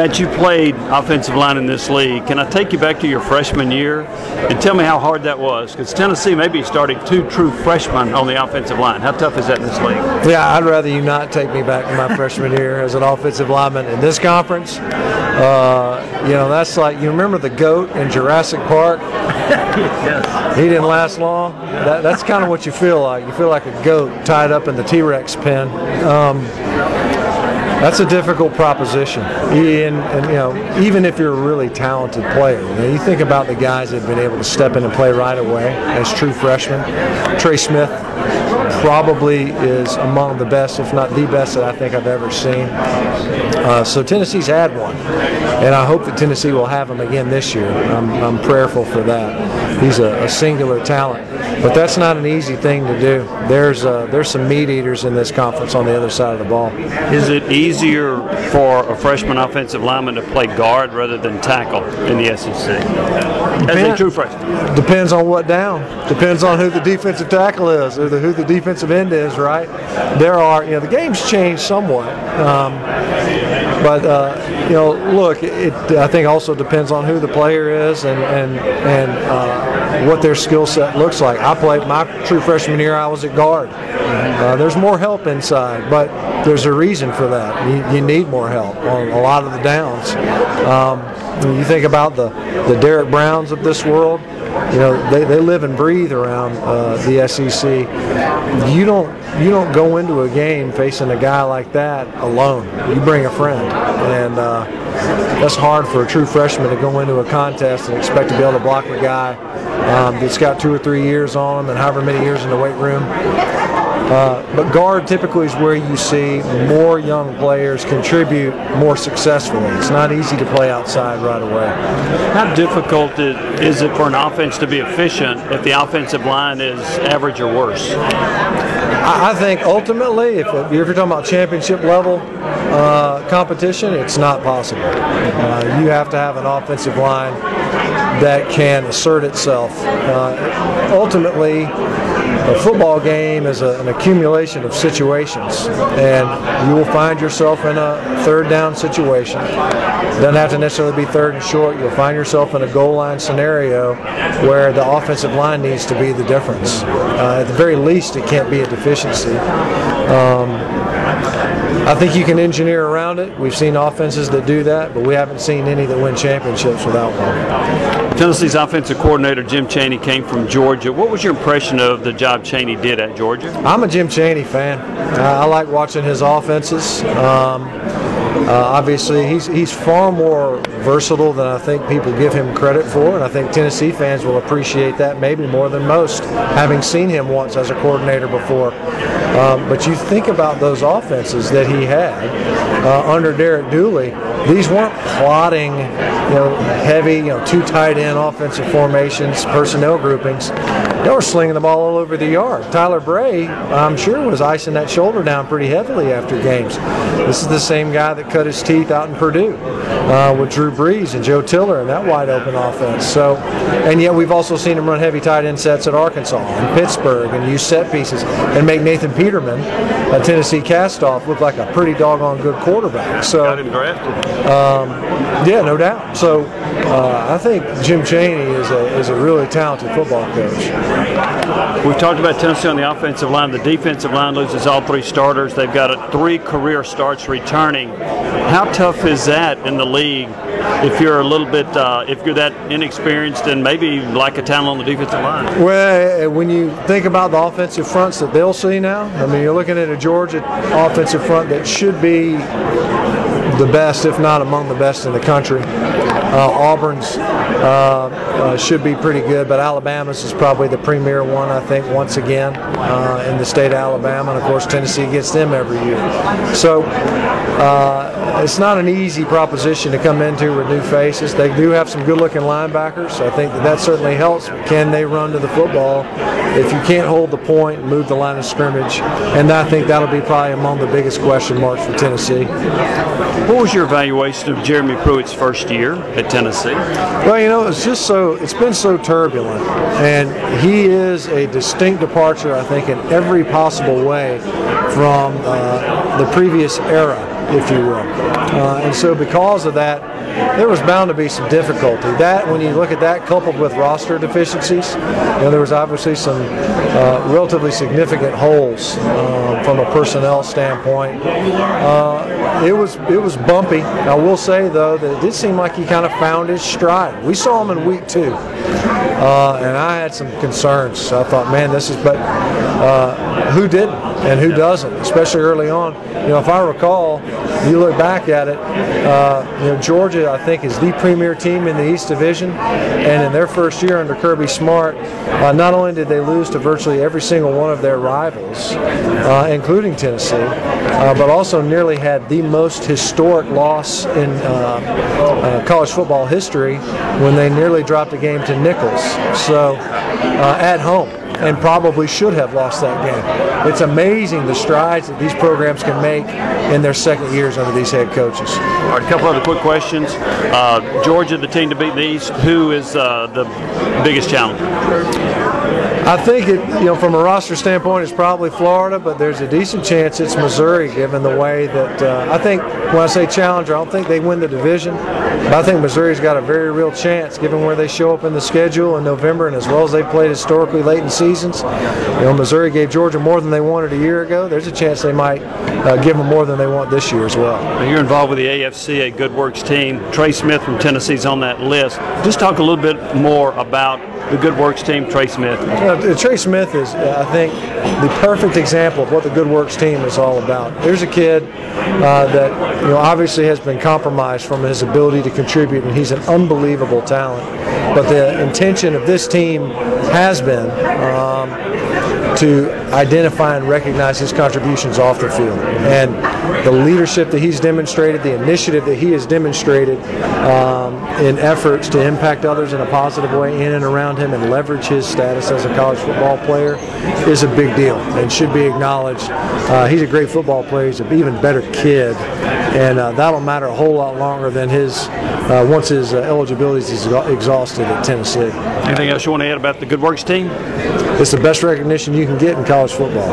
Matt, you played offensive line in this league. Can I take you back to your freshman year and tell me how hard that was? Because Tennessee may be starting two true freshmen on the offensive line. How tough is that in this league? Yeah, I'd rather you not take me back to my freshman year as an offensive lineman in this conference. Uh, you know, that's like you remember the goat in Jurassic Park. yes. He didn't last long. That, that's kind of what you feel like. You feel like a goat tied up in the T-Rex pen. Um, that's a difficult proposition. And, and, you know, even if you're a really talented player, you, know, you think about the guys that have been able to step in and play right away as true freshmen. Trey Smith probably is among the best, if not the best, that I think I've ever seen. Uh, so Tennessee's had one, and I hope that Tennessee will have him again this year. I'm, I'm prayerful for that. He's a, a, singular talent, but that's not an easy thing to do. There's uh, there's some meat eaters in this conference on the other side of the ball. Is it easier for a freshman offensive lineman to play guard rather than tackle in the SEC? Depend, As a true freshman. Depends on what down. Depends on who the defensive tackle is or the, who the defensive end is. Right? There are you know the game's changed somewhat. Um, but uh, you know, look, it, I think also depends on who the player is and and and uh, what their skill set looks like. I played my true freshman year. I was at guard. Uh, there's more help inside, but there's a reason for that. You, you need more help on a lot of the downs. Um, you think about the the Derrick Browns of this world you know they, they live and breathe around uh, the SEC. You don't you don't go into a game facing a guy like that alone. You bring a friend, and uh, that's hard for a true freshman to go into a contest and expect to be able to block a guy um, that's got two or three years on him and however many years in the weight room. Uh, but guard typically is where you see more young players contribute more successfully. It's not easy to play outside right away. How difficult is it for an offense to be efficient if the offensive line is average or worse? I think ultimately, if, if you're talking about championship level uh, competition, it's not possible. Uh, you have to have an offensive line that can assert itself. Uh, ultimately, a football game is a, an accumulation of situations, and you will find yourself in a third down situation. Doesn't have to necessarily be third and short. You'll find yourself in a goal line scenario where the offensive line needs to be the difference. Uh, at the very least, it can't be a deficiency. Um, I think you can engineer around it. We've seen offenses that do that, but we haven't seen any that win championships without one. Tennessee's offensive coordinator Jim Chaney came from Georgia. What was your impression of the job Chaney did at Georgia? I'm a Jim Chaney fan. I like watching his offenses. Um, uh, obviously, he's he's far more versatile than I think people give him credit for, and I think Tennessee fans will appreciate that maybe more than most, having seen him once as a coordinator before. Um, but you think about those offenses that he had uh, under Derek Dooley; these weren't plotting, you know, heavy, you know, two tight end offensive formations, personnel groupings. They were slinging the ball all over the yard. Tyler Bray, I'm sure, was icing that shoulder down pretty heavily after games. This is the same guy that cut his teeth out in Purdue uh, with Drew Brees and Joe Tiller and that wide open offense. So, and yet we've also seen him run heavy tight end sets at Arkansas and Pittsburgh and use set pieces and make Nathan Peterman, a Tennessee castoff, look like a pretty doggone good quarterback. So, got him drafted. Um, yeah, no doubt. So, uh, I think Jim Chaney is a is a really talented football coach. We've talked about Tennessee on the offensive line. The defensive line loses all three starters. They've got three career starts returning. How tough is that in the league if you're a little bit, uh, if you're that inexperienced and maybe like a talent on the defensive line? Well, when you think about the offensive fronts that they'll see now, I mean, you're looking at a Georgia offensive front that should be the best, if not among the best in the country. Uh, Auburn's uh, uh, should be pretty good, but Alabama's is probably the premier one, I think, once again uh, in the state of Alabama. And of course, Tennessee gets them every year. So uh, it's not an easy proposition to come into with new faces. They do have some good looking linebackers. So I think that, that certainly helps. Can they run to the football? If you can't hold the point and move the line of scrimmage, and I think that'll be probably among the biggest question marks for Tennessee. What was your evaluation of Jeremy Pruitt's first year at Tennessee? Well, you know, it's just so it's been so turbulent, and he is a distinct departure, I think, in every possible way from uh, the previous era if you will. Uh, and so, because of that, there was bound to be some difficulty. That, when you look at that, coupled with roster deficiencies, you know, there was obviously some uh, relatively significant holes um, from a personnel standpoint. Uh, it was it was bumpy. I will say though that it did seem like he kind of found his stride. We saw him in week two, uh, and I had some concerns. I thought, man, this is but uh, who didn't and who doesn't, especially early on. You know, if I recall, you look back at it, uh, you know, Georgia, I think, is the premier team in the East Division, and in their first year under Kirby Smart, uh, not only did they lose to virtually every single one of their rivals, uh, including Tennessee, uh, but also nearly had the most historic loss in college football history when they nearly dropped a game to Nicholls. So, uh, at home and probably should have lost that game. It's amazing the strides that these programs can make in their second years under these head coaches. All right, a couple other quick questions. Uh, Georgia, the team to beat the East. Who is uh, the biggest challenge? I think it, you know, from a roster standpoint, it's probably Florida, but there's a decent chance it's Missouri, given the way that uh, I think when I say challenger, I don't think they win the division, but I think Missouri's got a very real chance, given where they show up in the schedule in November and as well as they played historically late in seasons. You know, Missouri gave Georgia more than they wanted a year ago. There's a chance they might uh, give them more than they want this year as well. You're involved with the AFCA Good Works team. Trey Smith from Tennessee's on that list. Just talk a little bit more about the Good Works team, Trey Smith. Uh, Trey Smith is, I think, the perfect example of what the Good Works team is all about. There's a kid uh, that, you know, obviously has been compromised from his ability to contribute, and he's an unbelievable talent. But the intention of this team has been um, to identify and recognize his contributions off the field. And the leadership that he's demonstrated, the initiative that he has demonstrated um, in efforts to impact others in a positive way in and around him and leverage his status as a college football player is a big deal and should be acknowledged. Uh, he's a great football player. He's an even better kid. And uh, that'll matter a whole lot longer than his, uh, once his uh, eligibility is exhausted at Tennessee. Anything else you want to add about the Good Works team? It's the best recognition you can get in college football.